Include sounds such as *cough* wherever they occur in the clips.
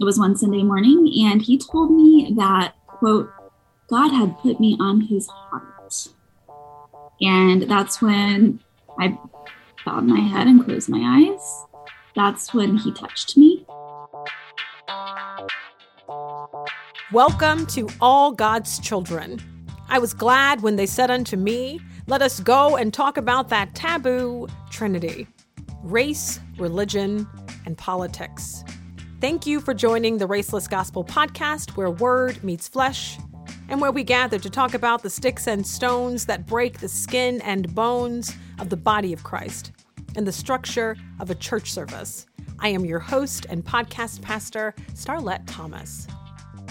it was one Sunday morning, and he told me that, quote, God had put me on his heart. And that's when I bowed my head and closed my eyes. That's when he touched me. Welcome to all God's children. I was glad when they said unto me, Let us go and talk about that taboo trinity race, religion, and politics. Thank you for joining the Raceless Gospel podcast, where word meets flesh and where we gather to talk about the sticks and stones that break the skin and bones of the body of Christ and the structure of a church service. I am your host and podcast pastor, Starlette Thomas.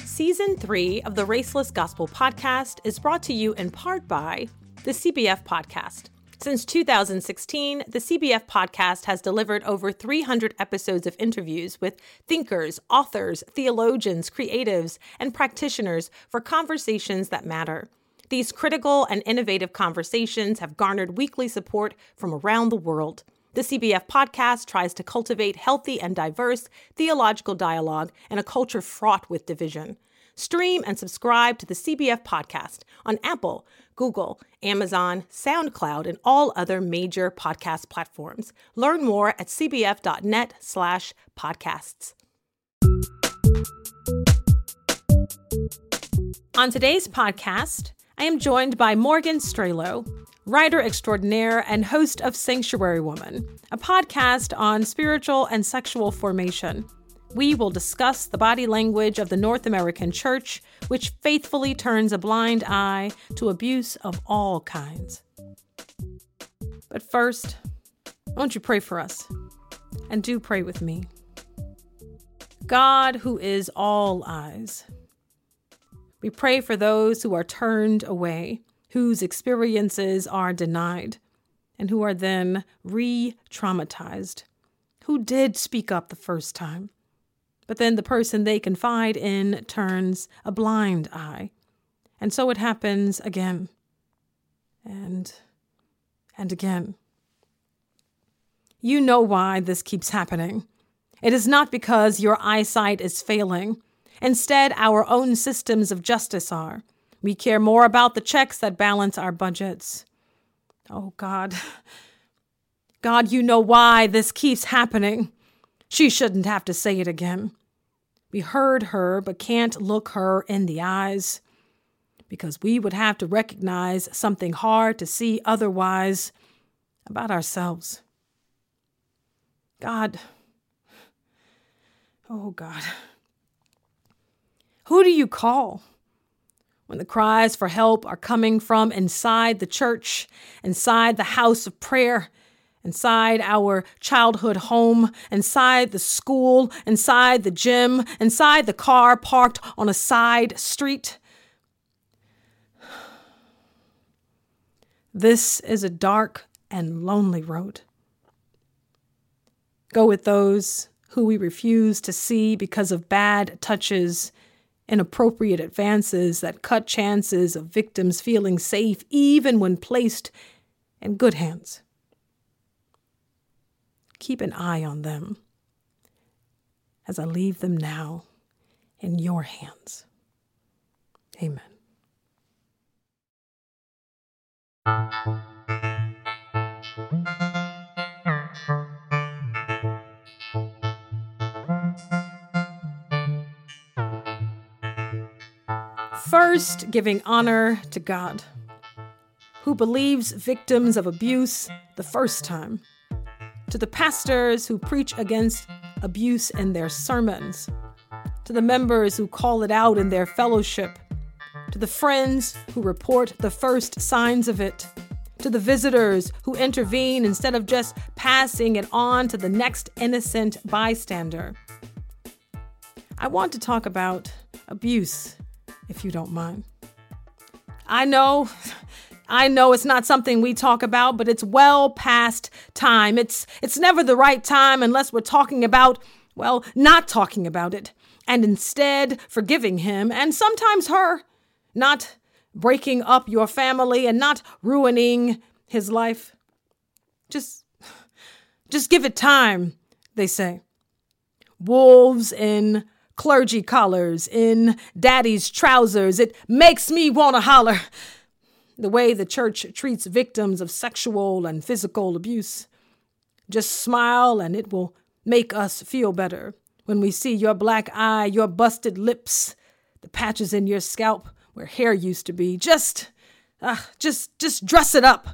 Season three of the Raceless Gospel podcast is brought to you in part by the CBF Podcast. Since 2016, the CBF podcast has delivered over 300 episodes of interviews with thinkers, authors, theologians, creatives, and practitioners for conversations that matter. These critical and innovative conversations have garnered weekly support from around the world. The CBF podcast tries to cultivate healthy and diverse theological dialogue in a culture fraught with division. Stream and subscribe to the CBF podcast on Apple, Google, Amazon, SoundCloud, and all other major podcast platforms. Learn more at cbf.net slash podcasts. On today's podcast, I am joined by Morgan Strehlow, writer extraordinaire and host of Sanctuary Woman, a podcast on spiritual and sexual formation we will discuss the body language of the North American church, which faithfully turns a blind eye to abuse of all kinds. But first, won't you pray for us? And do pray with me. God, who is all eyes, we pray for those who are turned away, whose experiences are denied, and who are then re traumatized, who did speak up the first time but then the person they confide in turns a blind eye. And so it happens again and and again. You know why this keeps happening. It is not because your eyesight is failing. Instead, our own systems of justice are. We care more about the checks that balance our budgets. Oh, God. God, you know why this keeps happening. She shouldn't have to say it again. We heard her, but can't look her in the eyes because we would have to recognize something hard to see otherwise about ourselves. God, oh God, who do you call? When the cries for help are coming from inside the church, inside the house of prayer, inside our childhood home, inside the school, inside the gym, inside the car parked on a side street. *sighs* This is a dark and lonely road. Go with those who we refuse to see because of bad touches, inappropriate advances that cut chances of victims feeling safe even when placed in good hands keep an eye on them as I leave them now in your hands. Amen. First, giving honor to God, who believes victims of abuse the first time to the pastors who preach against abuse in their sermons, to the members who call it out in their fellowship, to the friends who report the first signs of it, to the visitors who intervene instead of just passing it on to the next innocent bystander. I want to talk about abuse, if you don't mind. I know I know it's not something we talk about, but it's well past time. It's it's never the right time unless we're talking about, well, not talking about it and instead forgiving him and sometimes her, not breaking up your family and not ruining his life. Just just give it time, they say. Wolves in clergy collars, in daddy's trousers. It makes me want to holler. The way the church treats victims of sexual and physical abuse. Just smile and it will make us feel better when we see your black eye, your busted lips, the patches in your scalp where hair used to be. Just, uh, just, just dress it up.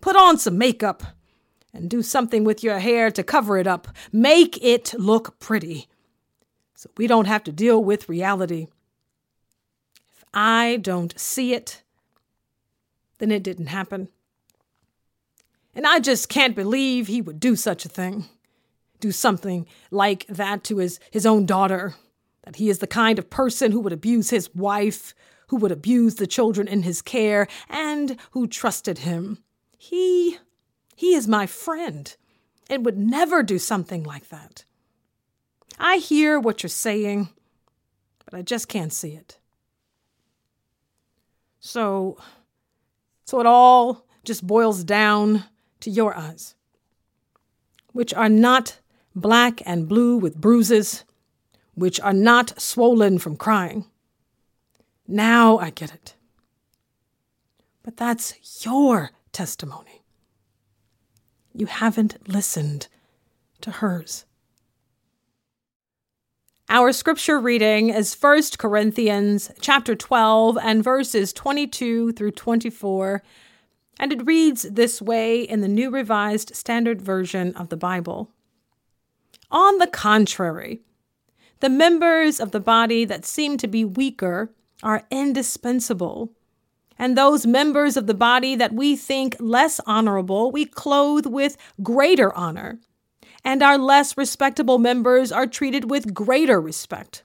Put on some makeup and do something with your hair to cover it up. Make it look pretty so we don't have to deal with reality. If I don't see it, then it didn't happen. And I just can't believe he would do such a thing, do something like that to his, his own daughter, that he is the kind of person who would abuse his wife, who would abuse the children in his care, and who trusted him. He, he is my friend and would never do something like that. I hear what you're saying, but I just can't see it. So, so it all just boils down to your eyes, which are not black and blue with bruises, which are not swollen from crying. Now I get it. But that's your testimony. You haven't listened to hers. Our scripture reading is 1 Corinthians chapter 12 and verses 22 through 24, and it reads this way in the New Revised Standard Version of the Bible. On the contrary, the members of the body that seem to be weaker are indispensable. And those members of the body that we think less honorable, we clothe with greater honor and our less respectable members are treated with greater respect,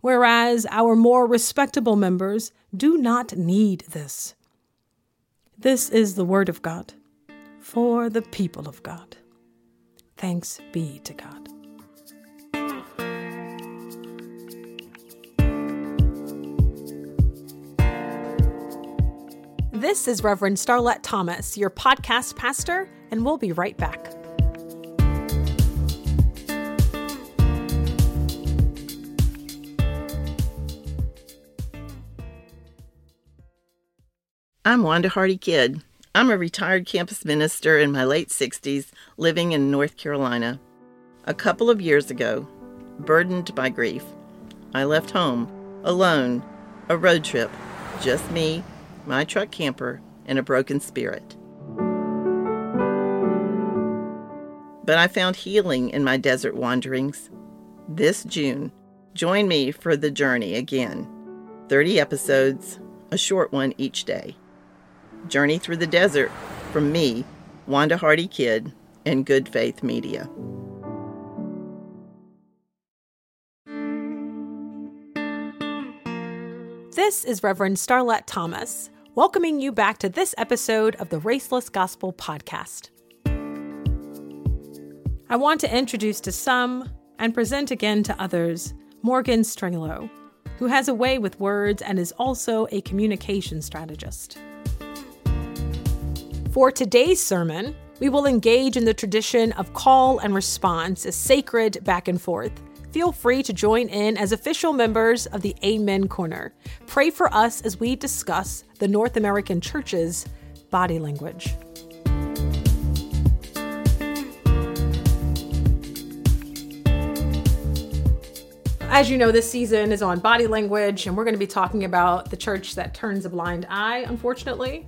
whereas our more respectable members do not need this. This is the Word of God for the people of God. Thanks be to God. This is Reverend Starlette Thomas, your podcast pastor, and we'll be right back. I'm Wanda Hardy Kidd. I'm a retired campus minister in my late 60s living in North Carolina. A couple of years ago, burdened by grief, I left home alone, a road trip, just me, my truck camper, and a broken spirit. But I found healing in my desert wanderings. This June, join me for the journey again 30 episodes, a short one each day. Journey Through the Desert from me, Wanda Hardy Kidd, and Good Faith Media. This is Reverend Starlette Thomas, welcoming you back to this episode of the Raceless Gospel Podcast. I want to introduce to some and present again to others Morgan Strehlow, who has a way with words and is also a communication strategist. For today's sermon, we will engage in the tradition of call and response, a sacred back and forth. Feel free to join in as official members of the Amen Corner. Pray for us as we discuss the North American Church's body language. As you know, this season is on body language, and we're going to be talking about the church that turns a blind eye, unfortunately.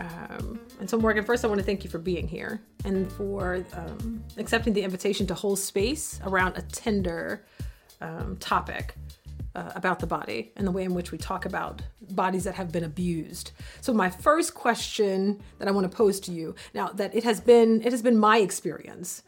Um, and so, Morgan, first, I want to thank you for being here and for um, accepting the invitation to hold space around a tender um, topic uh, about the body and the way in which we talk about bodies that have been abused. So, my first question that I want to pose to you now that it has been it has been my experience.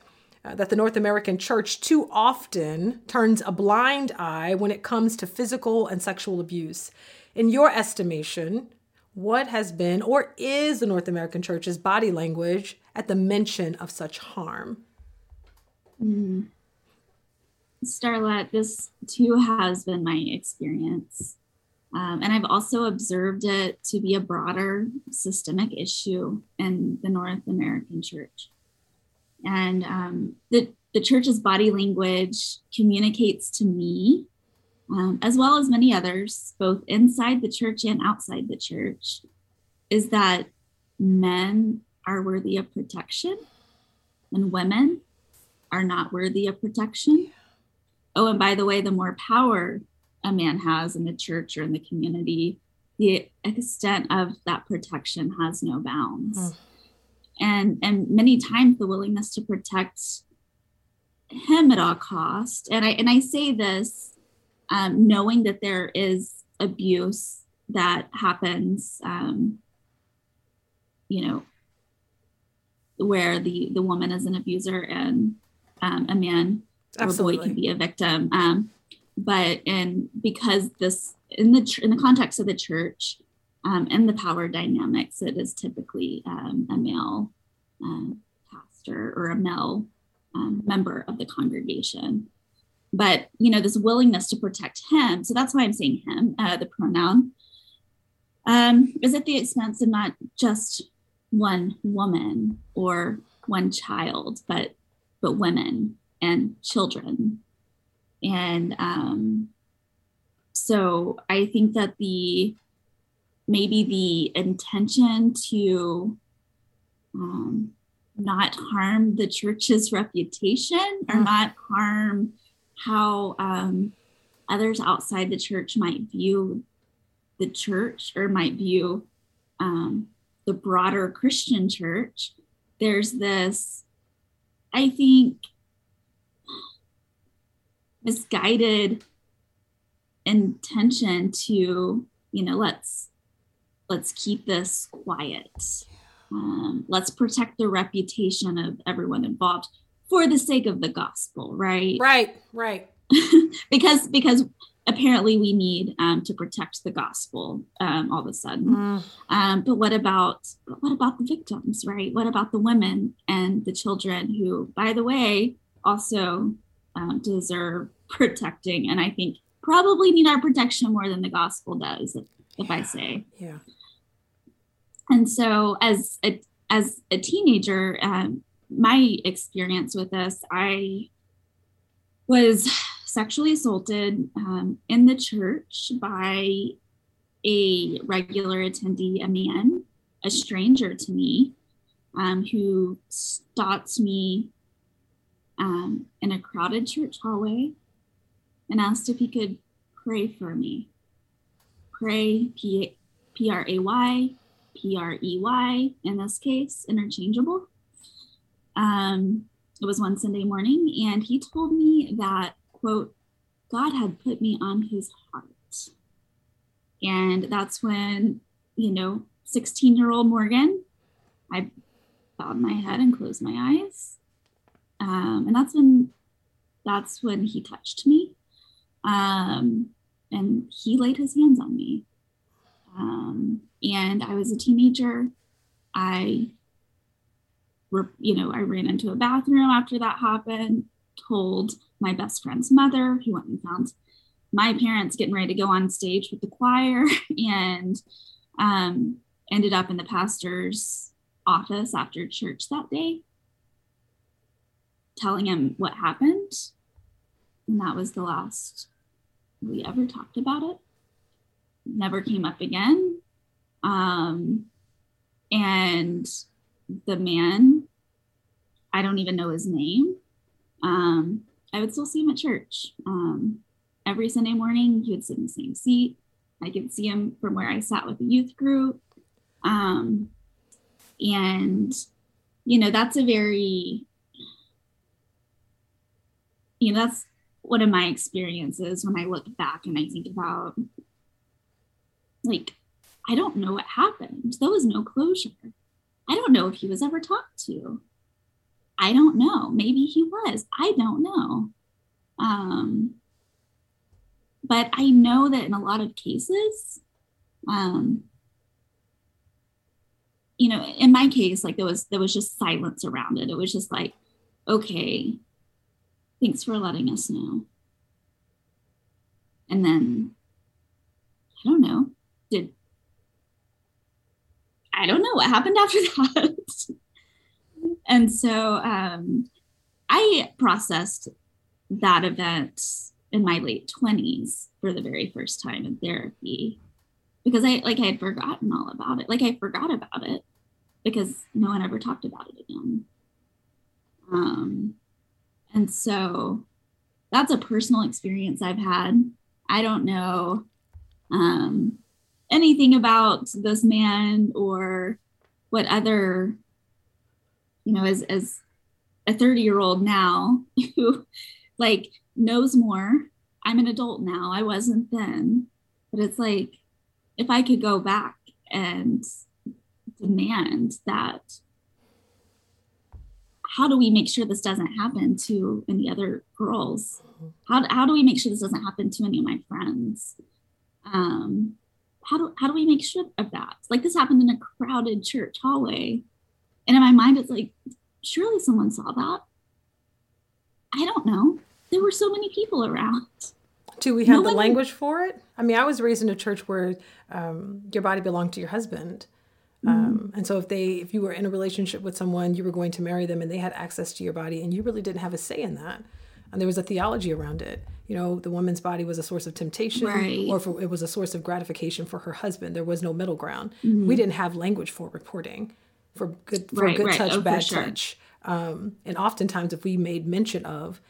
Uh, that the North American church too often turns a blind eye when it comes to physical and sexual abuse. In your estimation, what has been or is the North American church's body language at the mention of such harm? Mm. Starlette, this too has been my experience. Um, and I've also observed it to be a broader systemic issue in the North American church. And um, the, the church's body language communicates to me um, as well as many others, both inside the church and outside the church, is that men are worthy of protection and women are not worthy of protection. Oh, and by the way, the more power a man has in the church or in the community, the extent of that protection has no bounds. Mm. And and many times the willingness to protect him at all cost. And I and I say this um, knowing that there is abuse that happens um, you know where the the woman is an abuser and um, a man Absolutely. or boy can be a victim um, but and because this in the in the context of the church um, and the power dynamics it is typically um, a male uh, pastor or a male um, member of the congregation but you know this willingness to protect him so that's why i'm saying him uh, the pronoun um, is at the expense of not just one woman or one child but but women and children and um, so i think that the maybe the intention to um, not harm the church's reputation or mm. not harm how um, others outside the church might view the church or might view um, the broader Christian church. There's this, I think, misguided intention to, you know, let's let's keep this quiet. Um, let's protect the reputation of everyone involved for the sake of the gospel, right? Right, right. *laughs* because because apparently we need um, to protect the gospel um, all of a sudden. Mm. Um, but what about what about the victims, right? What about the women and the children who, by the way, also um, deserve *laughs* protecting, and I think probably need our protection more than the gospel does, if, if I say. Yeah. And so, as a as a teenager, um, my experience with this, I was sexually assaulted um, in the church by a regular attendee, a man, a stranger to me, um, who stopped me um, in a crowded church hallway and asked if he could pray for me. Pray, P R A Y, P R E Y, in this case, interchangeable. Um, it was one Sunday morning, and he told me that, quote, God had put me on his heart. And that's when, you know, 16 year old Morgan, I bowed my head and closed my eyes. Um, and that's when, that's when he touched me. Um, and he laid his hands on me. Um, and I was a teenager. I you know, I ran into a bathroom after that happened, told my best friend's mother, who went and found my parents getting ready to go on stage with the choir, *laughs* and um, ended up in the pastor's office after church that day, telling him what happened. And that was the last we ever talked about it. Never came up again. Um, and the man, I don't even know his name. Um, I would still see him at church. Um, every Sunday morning, he would sit in the same seat. I could see him from where I sat with the youth group. Um, and, you know, that's a very, you know, that's one of my experiences when I look back and I think about, like, I don't know what happened. There was no closure. I don't know if he was ever talked to. I don't know. Maybe he was. I don't know. Um, but I know that in a lot of cases, um, you know, in my case, like there was there was just silence around it. It was just like, okay, thanks for letting us know. And then I don't know, did I don't know what happened after *laughs* that. and so um, I processed that event in my late 20s for the very first time in therapy because I like I had forgotten all about it. Like I forgot about it because no one ever talked about it again. Um, and so that's a personal experience I've had. I don't know um, anything about this man or what other, you know, as as a 30 year old now *laughs* who like knows more. I'm an adult now. I wasn't then. But it's like if I could go back and demand that how do we make sure this doesn't happen to any other girls? How, how do we make sure this doesn't happen to any of my friends? Um, how do how do we make sure of that? Like this happened in a crowded church hallway. And in my mind, it's like, surely someone saw that. I don't know. There were so many people around. Do we have no the language for it? I mean, I was raised in a church where um, your body belonged to your husband. Um, mm-hmm. and so if they if you were in a relationship with someone you were going to marry them and they had access to your body and you really didn't have a say in that and there was a theology around it you know the woman's body was a source of temptation right. or it was a source of gratification for her husband there was no middle ground mm-hmm. we didn't have language for reporting for good for right, good right. touch oh, bad sure. touch um, and oftentimes if we made mention of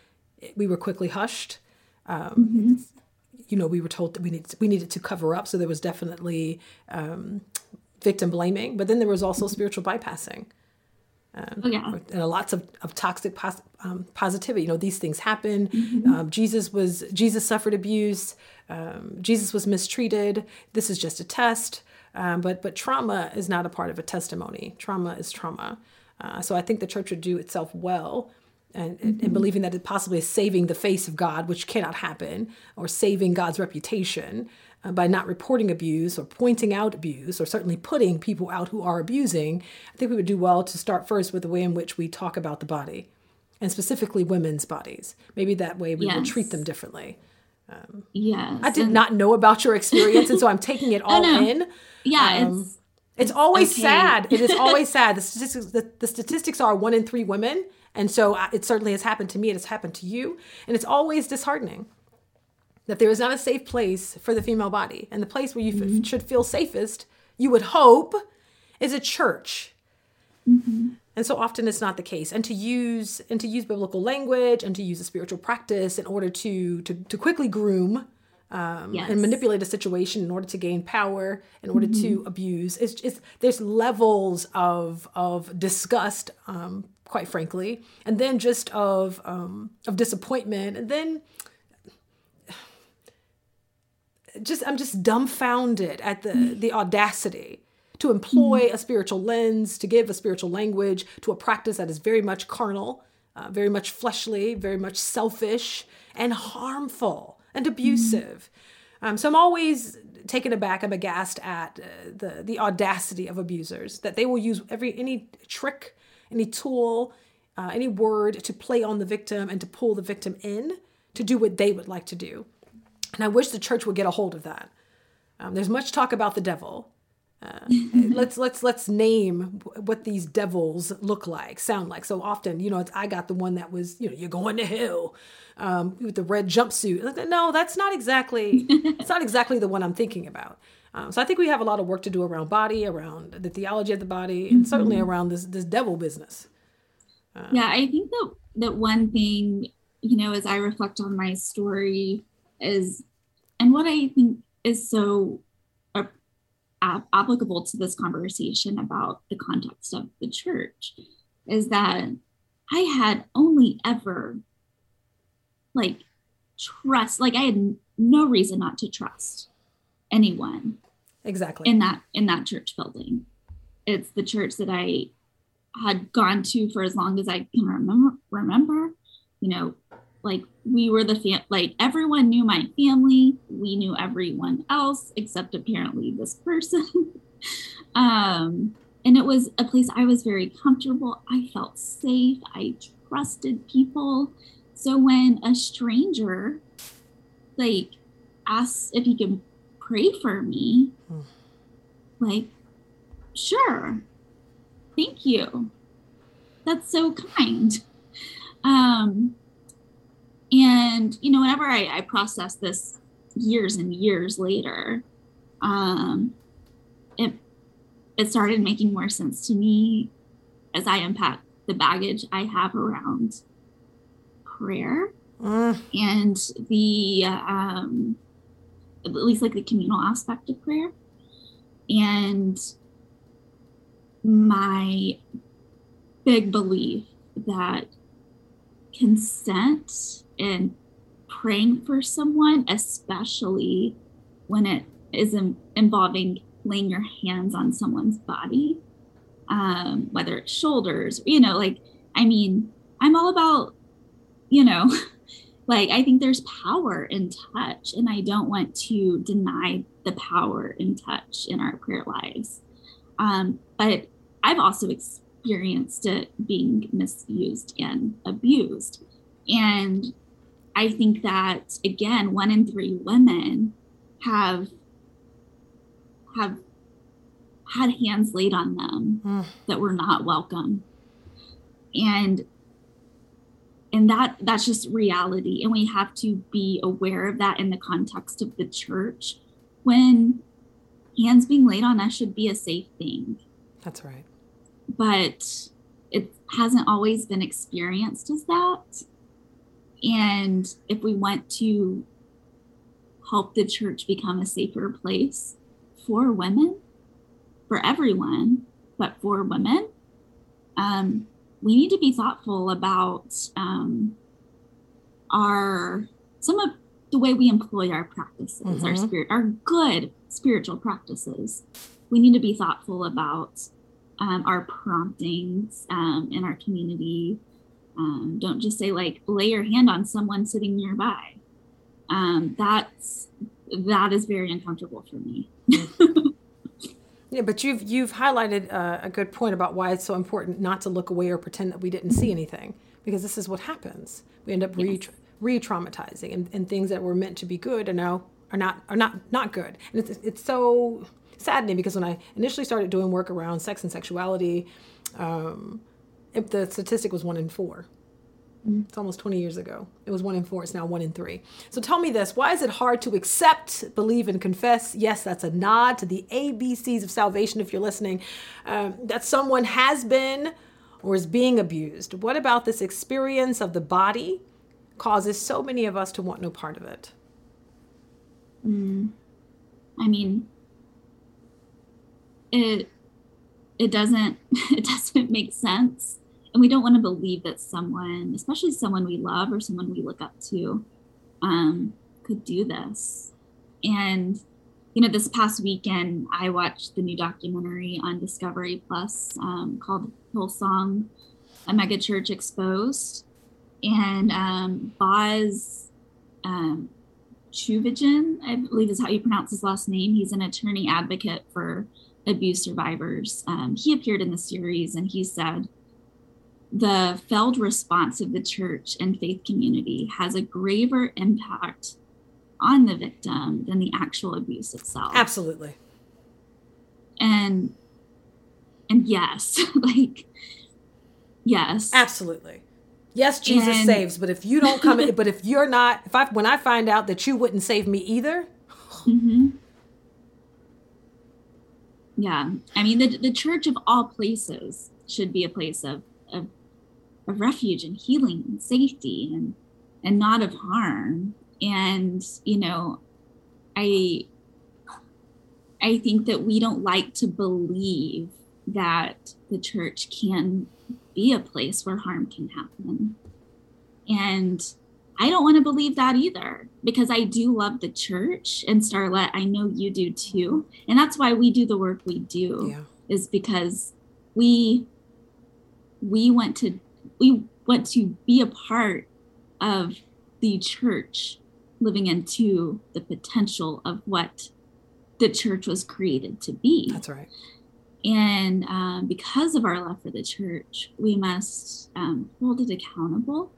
we were quickly hushed um, mm-hmm. you know we were told that we needed we needed to cover up so there was definitely um, victim blaming, but then there was also spiritual bypassing. Um, oh, yeah. And lots of, of toxic pos- um, positivity. You know, these things happen. Mm-hmm. Um, Jesus was Jesus suffered abuse. Um, Jesus was mistreated. This is just a test. Um, but but trauma is not a part of a testimony. Trauma is trauma. Uh, so I think the church would do itself well and, mm-hmm. and, believing that it possibly is saving the face of God, which cannot happen, or saving God's reputation, uh, by not reporting abuse or pointing out abuse or certainly putting people out who are abusing, I think we would do well to start first with the way in which we talk about the body and specifically women's bodies. Maybe that way we yes. will treat them differently. Um, yes. I did and... not know about your experience, and so I'm taking it *laughs* all in. Yeah, um, it's, it's always okay. sad. It is always *laughs* sad. The statistics, the, the statistics are one in three women. And so uh, it certainly has happened to me. It has happened to you. And it's always disheartening that there is not a safe place for the female body. And the place where you mm-hmm. f- should feel safest, you would hope, is a church. Mm-hmm. And so often it's not the case. And to use and to use biblical language and to use a spiritual practice in order to to, to quickly groom um, yes. and manipulate a situation in order to gain power, in order mm-hmm. to abuse. It's, it's there's levels of of disgust, um, quite frankly, and then just of um, of disappointment, and then *sighs* just I'm just dumbfounded at the the audacity to employ a spiritual lens, to give a spiritual language to a practice that is very much carnal, uh, very much fleshly, very much selfish and harmful and abusive. Um, so I'm always taken aback. I'm aghast at uh, the the audacity of abusers that they will use every any trick, any tool, uh, any word to play on the victim and to pull the victim in to do what they would like to do. And I wish the church would get a hold of that. Um, there's much talk about the devil. Uh, let's let's let's name what these devils look like, sound like. So often, you know, it's I got the one that was, you know, you're going to hell um, with the red jumpsuit. No, that's not exactly. it's not exactly the one I'm thinking about. Um, so I think we have a lot of work to do around body, around the theology of the body, and mm-hmm. certainly around this this devil business. Uh, yeah, I think that that one thing, you know, as I reflect on my story is, and what I think is so applicable to this conversation about the context of the church is that I had only ever like trust, like I had no reason not to trust anyone exactly. in that in that church building. It's the church that i had gone to for as long as i can remember remember you know like we were the fam- like everyone knew my family. We knew everyone else except apparently this person. *laughs* Um and it was a place i was very comfortable. I felt safe. I trusted people. So when a stranger like asks if he can pray for me hmm. like sure. Thank you. That's so kind. Um and you know whenever i, I process this years and years later um it it started making more sense to me as i unpack the baggage i have around prayer Mm, and the um at least like the communal aspect of prayer. And my big belief that consent and praying for someone especially when it is in, involving laying your hands on someone's body um whether it's shoulders you know like i mean i'm all about you know *laughs* like i think there's power in touch and i don't want to deny the power in touch in our prayer lives. Um, but i've also experienced it being misused and abused. And i think that again one in three women have have had hands laid on them mm. that were not welcome. And and that that's just reality. And we have to be aware of that in the context of the church. When hands being laid on us should be a safe thing. That's right. But it hasn't always been experienced as that and if we want to help the church become a safer place for women for everyone but for women um, we need to be thoughtful about um, our some of the way we employ our practices, our Mhm. spirit, our good spiritual practices. We need to be thoughtful about um, our promptings um, in our community. Um, don't just say like lay your hand on someone sitting nearby. Um, that's that is very uncomfortable for me. *laughs* Yeah, but you've you've highlighted uh, a good point about why it's so important not to look away or pretend that we didn't see anything, because this is what happens. We end up re re-traumatizing, and, and things that were meant to be good are now are not are not not good. And it's it's so saddening because when I initially started doing work around sex and sexuality, um, it, the statistic was one in four. It's almost 20 years ago. It was one in four. It's now one in three. So tell me this why is it hard to accept, believe, and confess? Yes, that's a nod to the ABCs of salvation if you're listening. Um, that someone has been or is being abused. What about this experience of the body causes so many of us to want no part of it? I mean, it it doesn't *laughs* it doesn't make sense, and we don't want to believe that someone, especially someone we love or someone we look up to, um, could do this. And you know, this past weekend, I watched the new documentary on Discovery Plus um, called Hillsong, a mega church exposed, and um, Boz. Um, Tchividjian, I believe is how you pronounce his last name. He's an attorney advocate for abuse survivors. Um, he appeared in the series and he said, the failed response of the church and faith community has a graver impact on the victim than the actual abuse itself. Absolutely. And and yes, *laughs* like yes. Absolutely. Yes, Jesus And- saves, but if you don't come in, *laughs* but if you're not, if I, when I find out that you wouldn't save me either, hmm Yeah, I mean the the church of all places should be a place of of, of refuge and healing and safety and and not of harm. And you know, I I think that we don't like to believe that the church can be a place where harm can happen. And I don't want to believe that either because I do love the church and Starlette, I know you do too. And that's why we do the work we do yeah, is because we we want to we want to be a part of the church living into the potential of what the church was created to be. that's right. And um, because of our love for the church, we must um, hold it accountable.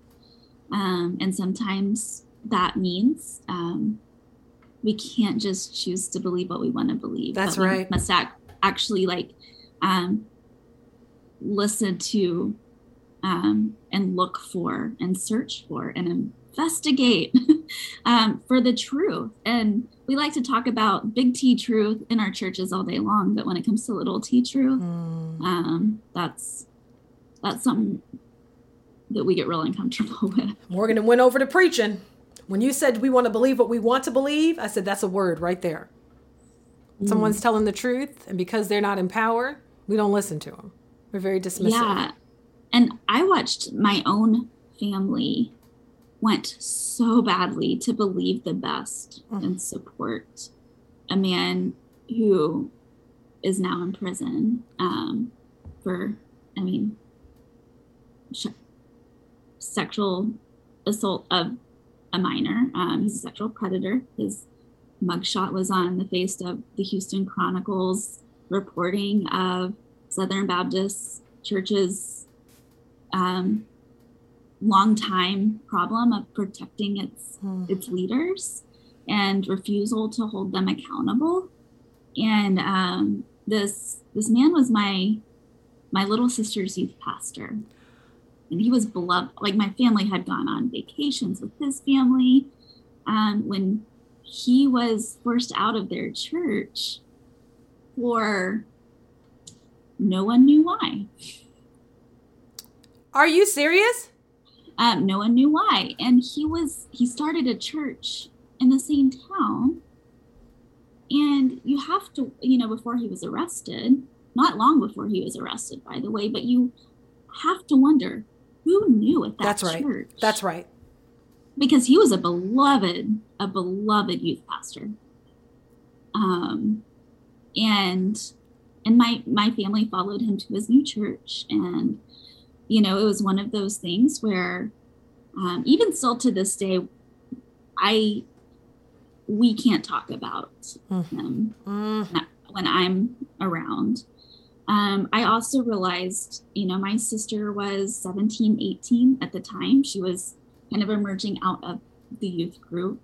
Um, and sometimes that means um, we can't just choose to believe what we want to believe. That's right. Must ac- actually like um, listen to um, and look for and search for and investigate *laughs* um, for the truth. And we like to talk about big T truth in our churches all day long, but when it comes to little T truth, mm. um, that's that's something that we get real uncomfortable *laughs* with. Morgan and went over to preaching. When you said we want to believe what we want to believe, I said that's a word right there. Mm. Someone's telling the truth, and because they're not in power, we don't listen to them. We're very dismissive. Yeah. And I watched my own family went so badly to believe the best mm. and support a man who is now in prison um, for, I mean, sh- sexual assault of a minor. Um, he's a sexual predator. His mugshot was on the face of the Houston Chronicles reporting of Southern Baptist churches um, long time problem of protecting its hmm. its leaders and refusal to hold them accountable. And um, this this man was my my little sister's youth pastor, and he was beloved. Like my family had gone on vacations with his family, and when he was forced out of their church for no one knew why. Are you serious? Um, no one knew why. And he was, he started a church in the same town. And you have to, you know, before he was arrested, not long before he was arrested, by the way, but you have to wonder who knew at that That's right. church. That's right. Because he was a beloved, a beloved youth pastor. Um, and and my my family followed him to his new church and you know, it was one of those things where um, even still to this day, I we can't talk about mm. him mm. when I'm around. Um, I also realized, you know, my sister was 17, 18 at the time. She was kind of emerging out of the youth group.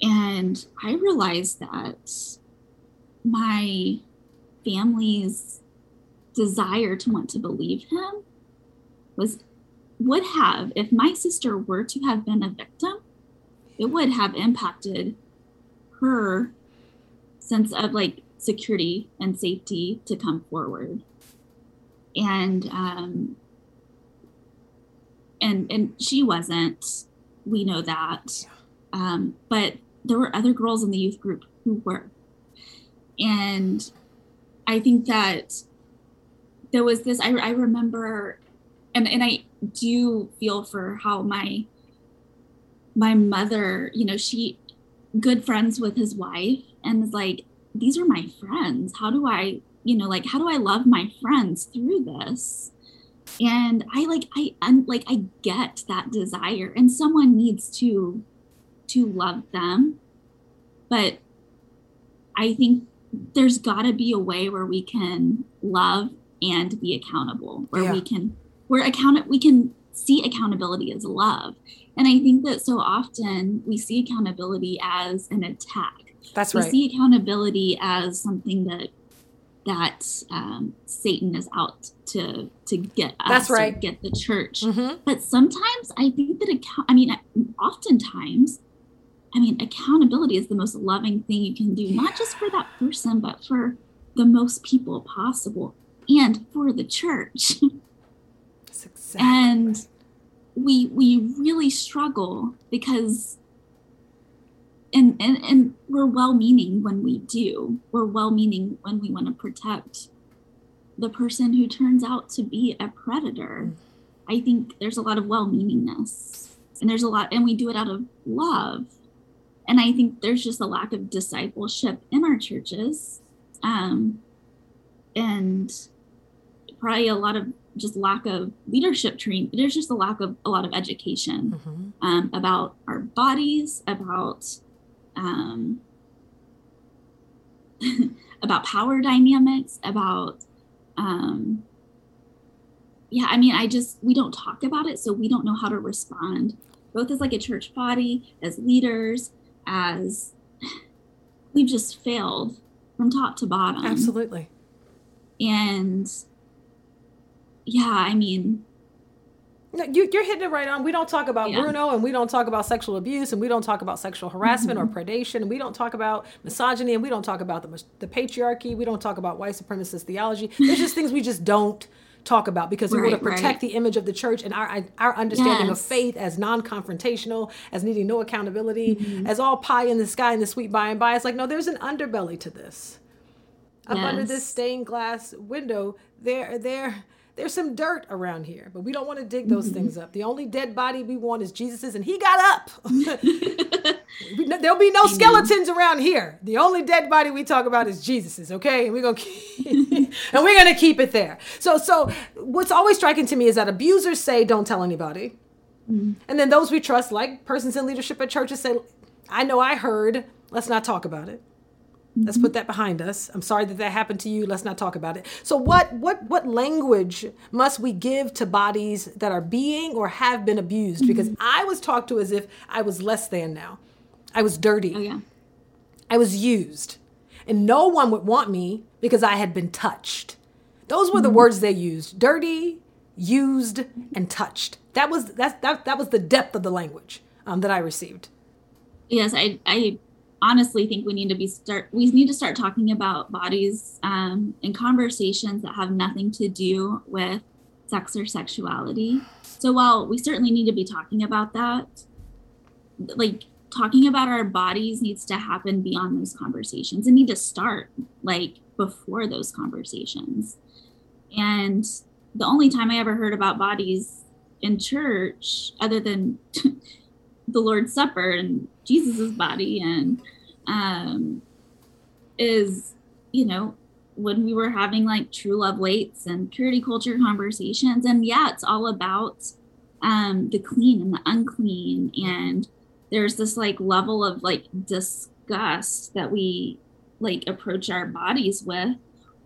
And I realized that my family's desire to want to believe him was would have if my sister were to have been a victim it would have impacted her sense of like security and safety to come forward. And um and and she wasn't. We know that. Um but there were other girls in the youth group who were. And i think that there was this i, I remember and and I do feel for how my my mother, you know, she good friends with his wife and is like, these are my friends. How do I, you know, like how do I love my friends through this? And I like I I'm like I get that desire and someone needs to to love them. But I think there's got to be a way where we can love and be accountable, where yeah. we can we're account we can see accountability as love and i think that so often we see accountability as an attack that's we right. we see accountability as something that that um, satan is out to to get us that's right. get the church. Mm-hmm. but sometimes i think that account i mean oftentimes i mean accountability is the most loving thing you can do not just for that person but for the most people possible and for the church. *laughs* Exactly and we we really struggle because and, and and we're well meaning when we do we're well meaning when we want to protect the person who turns out to be a predator i think there's a lot of well meaningness and there's a lot and we do it out of love and i think there's just a lack of discipleship in our churches um and probably a lot of just lack of leadership training. There's just a lack of a lot of education mm-hmm. um, about our bodies, about um, *laughs* about power dynamics, about um, yeah. I mean, I just we don't talk about it, so we don't know how to respond, both as like a church body, as leaders, as *sighs* we've just failed from top to bottom. Absolutely. And yeah, I mean, No, you, are hitting it right on. We don't talk about yeah. Bruno and we don't talk about sexual abuse and we don't talk about sexual harassment mm-hmm. or predation and we don't talk about misogyny and we don't talk about the, the patriarchy. We don't talk about white supremacist theology. There's just things we just don't talk about because we right, want to protect right. the image of the church and our our understanding yes. of faith as non-confrontational, as needing no accountability, mm-hmm. as all pie in the sky and the sweet by and by. It's like no, there's an underbelly to this. Up under this stained glass window, there there there's some dirt around here, but we don't want to dig those mm-hmm. things up. The only dead body we want is Jesus's, and he got up. *laughs* There'll be no skeletons around here. The only dead body we talk about is Jesus's. Okay, and we're gonna keep, *laughs* and we're gonna keep it there. So, so what's always striking to me is that abusers say, "Don't tell anybody," mm-hmm. and then those we trust, like persons in leadership at churches, say, "I know I heard. Let's not talk about it." Let's put that behind us. I'm sorry that that happened to you. Let's not talk about it. So what what what language must we give to bodies that are being or have been abused? Because mm-hmm. I was talked to as if I was less than now. I was dirty. Oh yeah. I was used. And no one would want me because I had been touched. Those were the mm-hmm. words they used. Dirty, used, and touched. That was that that that was the depth of the language um, that I received. Yes, I I honestly think we need to be start we need to start talking about bodies um, in conversations that have nothing to do with sex or sexuality. So while we certainly need to be talking about that like talking about our bodies needs to happen beyond those conversations. And need to start like before those conversations. And the only time i ever heard about bodies in church other than *laughs* the Lord's Supper and Jesus's body and um, is, you know, when we were having like true love waits and purity culture conversations. And yeah, it's all about um, the clean and the unclean. And there's this like level of like disgust that we like approach our bodies with,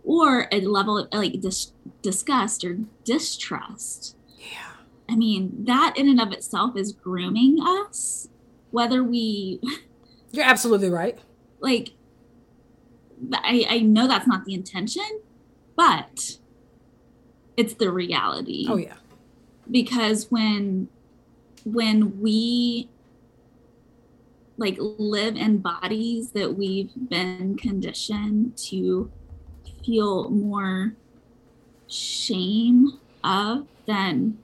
or a level of like dis- disgust or distrust. Yeah. I mean, that in and of itself is grooming us, whether we You're absolutely right. Like, I, I know that's not the intention, but it's the reality. Oh, yeah. Because when when we like live in bodies that we've been conditioned to feel more shame of than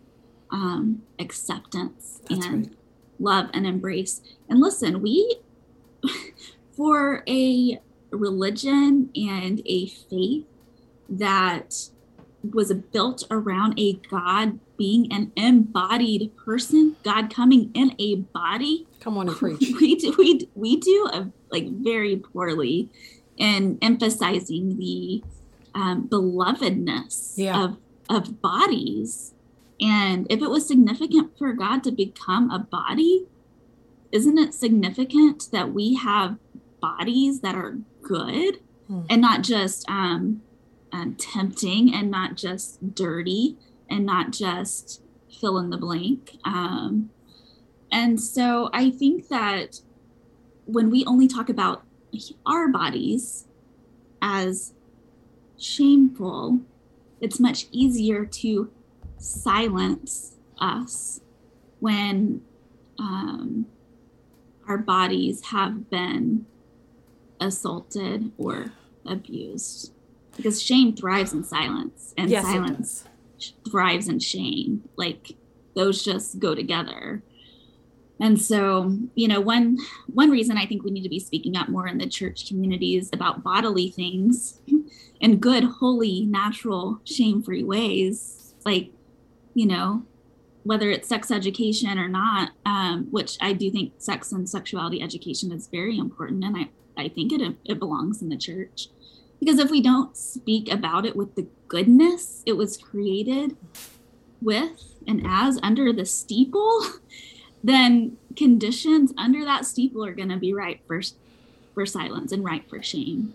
um, acceptance That's and right. Love and embrace. And listen, we *laughs* for a religion and a faith that was built around a God being an embodied person, God coming in a body. Come on and *laughs* preach. We do, we, we do a, like very poorly in emphasizing the um, belovedness yeah. of, of bodies. And if it was significant for God to become a body, isn't it significant that we have bodies that are good hmm. and not just um, um, tempting and not just dirty and not just fill in the blank? Um, and so I think that when we only talk about our bodies as shameful, it's much easier to silence us when um, our bodies have been assaulted or abused. Because shame thrives in silence and yes, silence thrives in shame. Like those just go together. And so you know one one reason i think we need to be speaking up more in the church communities about bodily things *laughs* in good holy natural shame-free ways like you know whether it's sex education or not, um, which I do think sex and sexuality education is very important, and I, I think it it belongs in the church because if we don't speak about it with the goodness it was created with and as under the steeple, *laughs* then conditions under that steeple are going to be right for for silence and right for shame.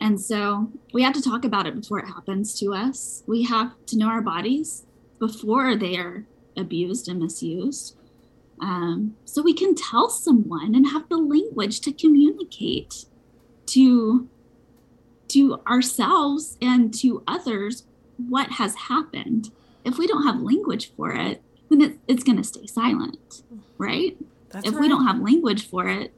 And so we have to talk about it before it happens to us. We have to know our bodies before they are abused and misused. Um, so we can tell someone and have the language to communicate to to ourselves and to others what has happened if we don't have language for it, then it, it's going to stay silent, right? That's if right. we don't have language for it,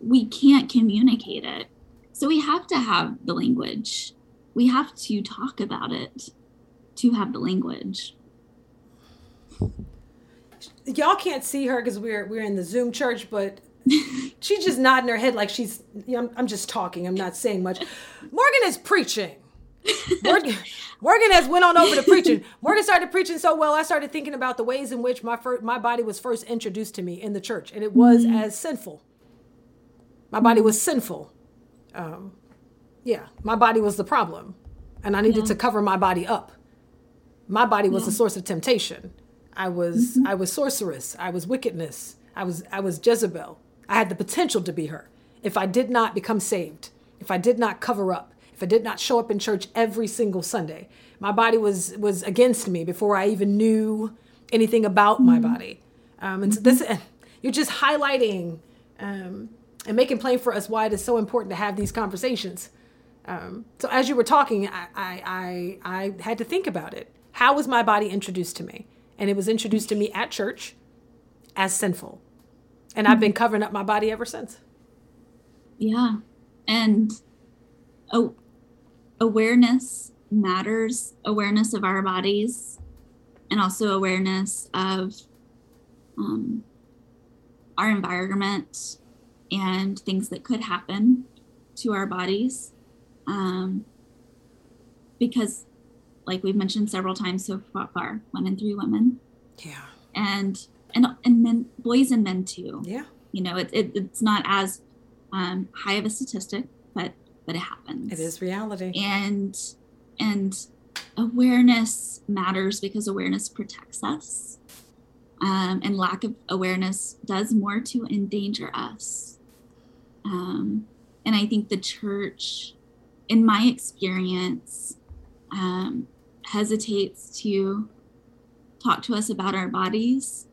we can't communicate it. So we have to have the language. We have to talk about it to have the language. *laughs* y'all can't see her because we're we're in the Zoom church, but *laughs* she's just nodding her head like she's. You know, I'm, I'm just talking. I'm not saying much. Morgan is preaching. Morgan, *laughs* Morgan has went on over to preaching. Morgan started preaching so well. I started thinking about the ways in which my fir- my body was first introduced to me in the church, and it was as sinful. My body was sinful. Um, yeah, my body was the problem, and I needed Yeah. to cover my body up. My body was the source of temptation. I was I was sorceress. I was wickedness. I was I was Jezebel. I had the potential to be her if I did not become saved. If I did not cover up. If I did not show up in church every single Sunday. My body was was against me before I even knew anything about my body. Um, and so this *laughs* you're just highlighting um, and making plain for us why it is so important to have these conversations. Um, so as you were talking, I, I, I, I had to think about it. How was my body introduced to me? And it was introduced to me at church as sinful. And I've been covering up my body ever since. Yeah. And oh, awareness matters awareness of our bodies and also awareness of um, our environment and things that could happen to our bodies. Um, because, like we've mentioned several times so far, one in three women Yeah. and and and men, boys and men too Yeah. you know it, it it's not as um, high of a statistic but but it happens It is reality. and and awareness matters because awareness protects us um, and lack of awareness does more to endanger us um, and i think the church in my experience um, hesitates to talk to us about our bodies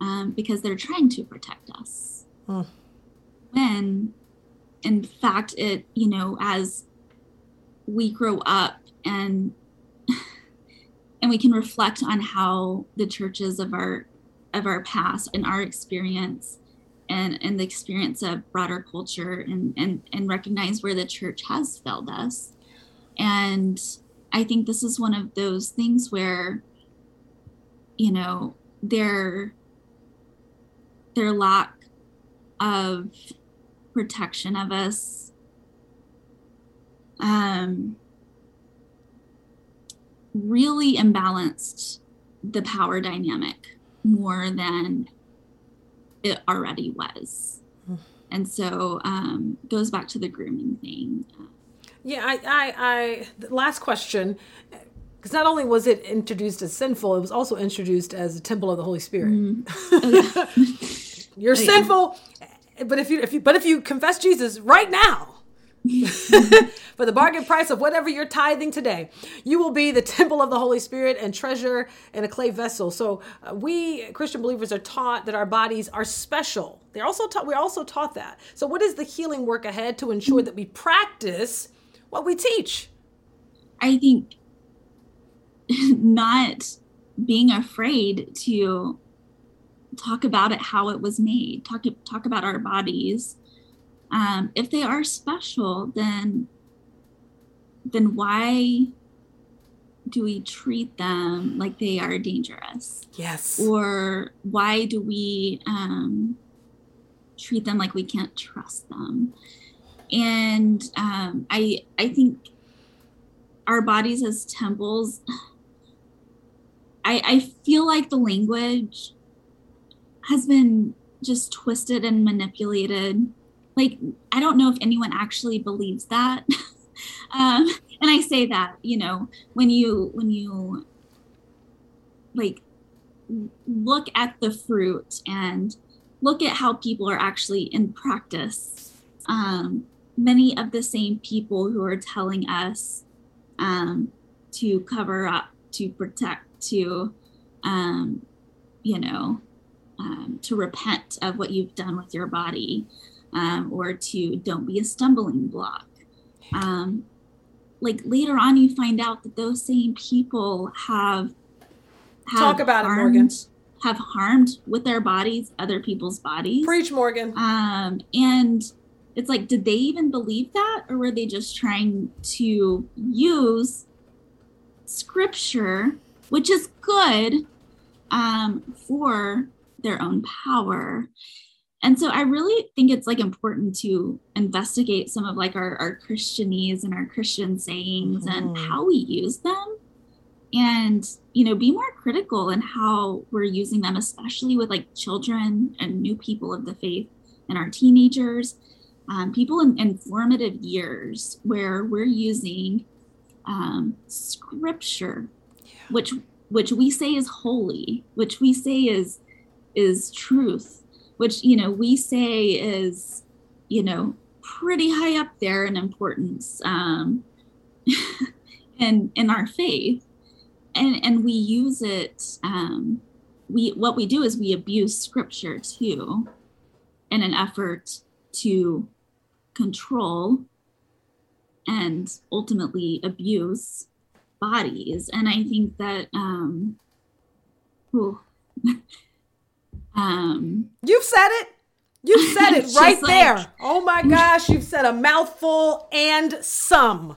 um, because they're trying to protect us Hmm. when in fact it you know as we grow up and *laughs* and we can reflect on how the churches of our of our past and our experience and and the experience of broader culture and and and recognize where the church has failed us and i think this is one of those things where you know their their lack of protection of us um, really imbalanced the power dynamic more than it already was. And so um, goes back to the grooming thing. Yeah, I, I, I last question, because not only was it introduced as sinful, it was also introduced as a temple of the Holy Spirit. *laughs* You're Oh, yeah. sinful, but if you, if you, but if you confess Jesus right now, *laughs* for the bargain price of whatever you're tithing today, you will be the temple of the Holy Spirit and treasure in a clay vessel. So uh, we Christian believers are taught that our bodies are special. They're also taught. We're also taught that. So what is the healing work ahead to ensure that we practice what we teach? I think *laughs* not being afraid to talk about it how it was made talk talk about our bodies um, if they are special then then why do we treat them like they are dangerous Yes. or why do we um, treat them like we can't trust them and um, i i think our bodies as temples i i feel like the language has been just twisted and manipulated. Like i don't know if anyone actually believes that. *laughs* Um and i say that you know when you when you like look at the fruit and look at how people are actually in practice um many of the same people who are telling us um to cover up to protect to um you know um, to repent of what you've done with your body um, or to don't be a stumbling block um, like later on you find out that those same people have have Talk about harmed, it, Morgan. Have harmed with their bodies other people's bodies. Preach, Morgan. Um, and it's like, did they even believe that, or were they just trying to use scripture, which is good, um, for their own power? And so I really think it's like important to investigate some of like our, our Christianese and our Christian sayings mm-hmm. and how we use them and you know be more critical in how we're using them especially with like children and new people of the faith and our teenagers um, people in, in, formative years where we're using um, scripture yeah. which which we say is holy which we say is is truth which you know we say is you know pretty high up there in importance um *laughs* in in our faith and and we use it um we what we do is we abuse scripture too in an effort to control and ultimately abuse bodies and i think that um *laughs* um you've said it you said *laughs* it right like, there oh my *laughs* gosh you've said a mouthful and some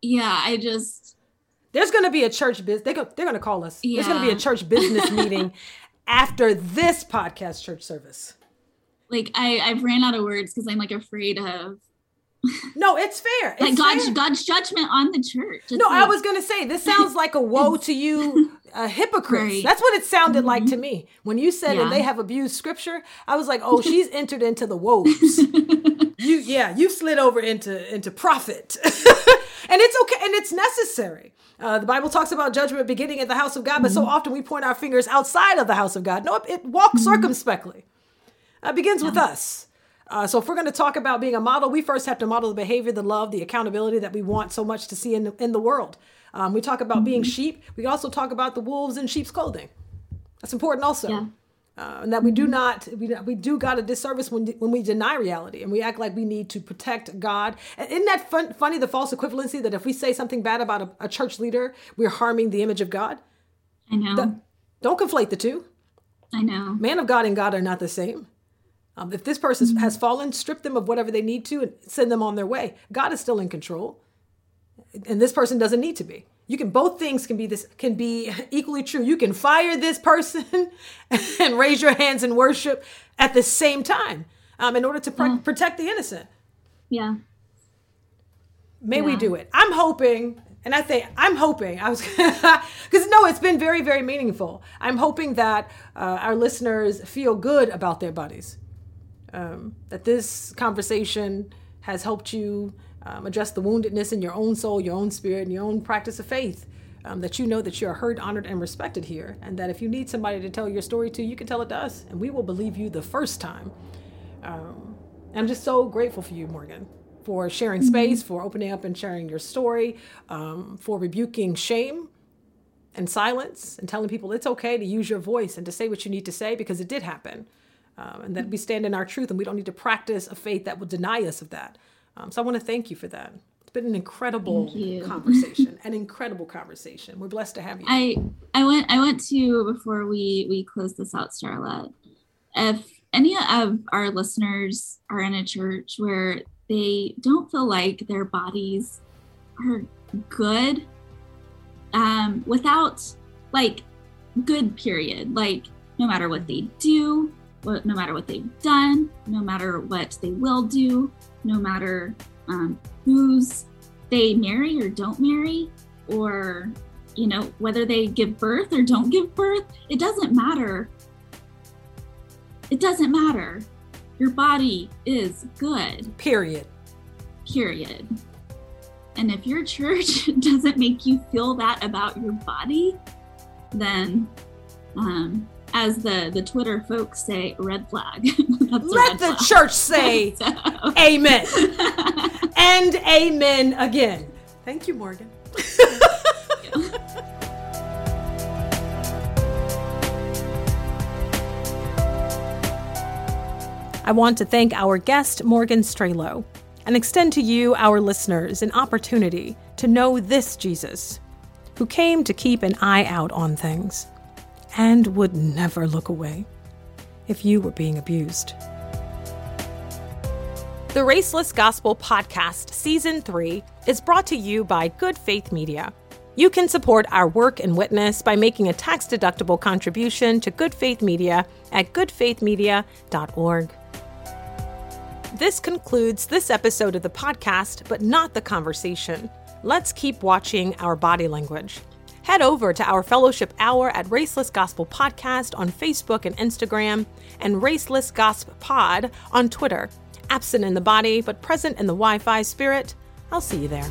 yeah i just there's going to be a church business. They go, they're going to call us. Yeah. There's going to be a church business meeting after this podcast church service. Like I, I've ran out of words because I'm like afraid of. no, it's fair. *laughs* It's like God's fair. God's judgment on the church. It's no, like, I was gonna say this sounds like a woe to you, a *laughs* hypocrite. Right. That's what it sounded mm-hmm. like to me when you said yeah. and they have abused scripture. I was like, oh, she's *laughs* entered into the woes. you, yeah, you slid over into into prophet, and it's okay and it's necessary. Uh, the Bible talks about judgment beginning at the house of God, but mm-hmm. so often we point our fingers outside of the house of God. No, it, it walks mm-hmm. circumspectly. Uh, begins with us. Uh, so if we're going to talk about being a model, we first have to model the behavior, the love, the accountability that we want so much to see in the, in the world. Um, we talk about mm-hmm. being sheep. We also talk about the wolves in sheep's clothing. That's important also. Yeah. Uh, and that we do mm-hmm. not we, we do God a disservice when when we deny reality and we act like we need to protect God. And isn't that fun, funny the false equivalency that if we say something bad about a, a church leader, we're harming the image of God? I know. The, don't conflate the two. I know. Man of God and God are not the same. Um, if this person mm-hmm. has fallen, strip them of whatever they need to and send them on their way. God is still in control, and this person doesn't need to be you can both things can be this can be *laughs* equally true you can fire this person *laughs* and raise your hands in worship at the same time um, in order to pr- mm. protect the innocent yeah may yeah. we do it i'm hoping and i think i'm hoping i was *laughs* because no it's been very very meaningful i'm hoping that uh, our listeners feel good about their bodies um, that this conversation has helped you um, address the woundedness in your own soul, your own spirit, and your own practice of faith. Um, that you know that you are heard, honored, and respected here, and that if you need somebody to tell your story to, you can tell it to us, and we will believe you the first time. Um, I'm just so grateful for you, Morgan, for sharing mm-hmm. space, for opening up and sharing your story, um, for rebuking shame and silence, and telling people it's okay to use your voice and to say what you need to say because it did happen, um, and that we stand in our truth, and we don't need to practice a faith that will deny us of that. Um, so I want to thank you for that. It's been an incredible conversation, an incredible conversation. We're blessed to have you. I I went I went to before we we close this out, Starlette. If any of our listeners are in a church where they don't feel like their bodies are good, um, without like good period, like no matter what they do, what, no matter what they've done, no matter what they will do, no matter um, who's they marry or don't marry, or you know whether they give birth or don't give birth. It doesn't matter. It doesn't matter. Your body is good. Period. Period. And if your church *laughs* doesn't make you feel that about your body, then um, as the the Twitter folks say, red flag. *laughs* Let red the flag. church say *laughs* so. amen. *laughs* and amen again. Thank you, Morgan. I want to thank our guest, Morgan Strehlow, and extend to you, our listeners, an opportunity to know this Jesus, who came to keep an eye out on things and would never look away if you were being abused. The Raceless Gospel Podcast, Season 3, is brought to you by Good Faith Media. You can support our work and witness by making a tax deductible contribution to Good Faith Media at goodfaithmedia.org. This concludes this episode of the podcast, but not the conversation. Let's keep watching our body language. Head over to our fellowship hour at Raceless Gospel Podcast on Facebook and Instagram, and Raceless Gospel Pod on Twitter absent in the body but present in the Wi Fi spirit. I'll see you there.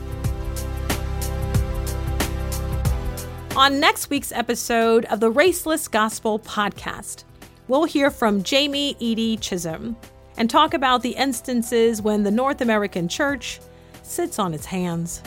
On next week's episode of the Raceless Gospel podcast, we'll hear from Jamie Edie Chisholm and talk about the instances when the North American church sits on its hands.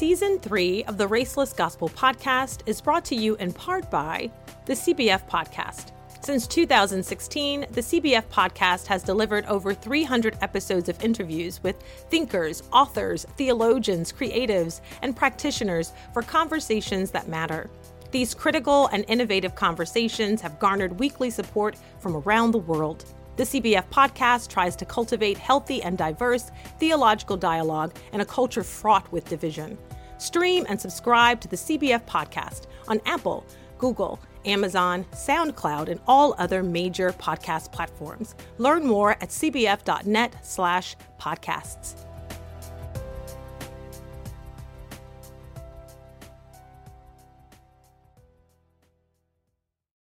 Season 3 of the Raceless Gospel podcast is brought to you in part by the CBF Podcast since 2016, the CBF podcast has delivered over 300 episodes of interviews with thinkers, authors, theologians, creatives, and practitioners for conversations that matter. These critical and innovative conversations have garnered weekly support from around the world. The CBF podcast tries to cultivate healthy and diverse theological dialogue in a culture fraught with division. Stream and subscribe to the CBF podcast on Apple, Google, Amazon, SoundCloud, and all other major podcast platforms. Learn more at cbf.net slash podcasts.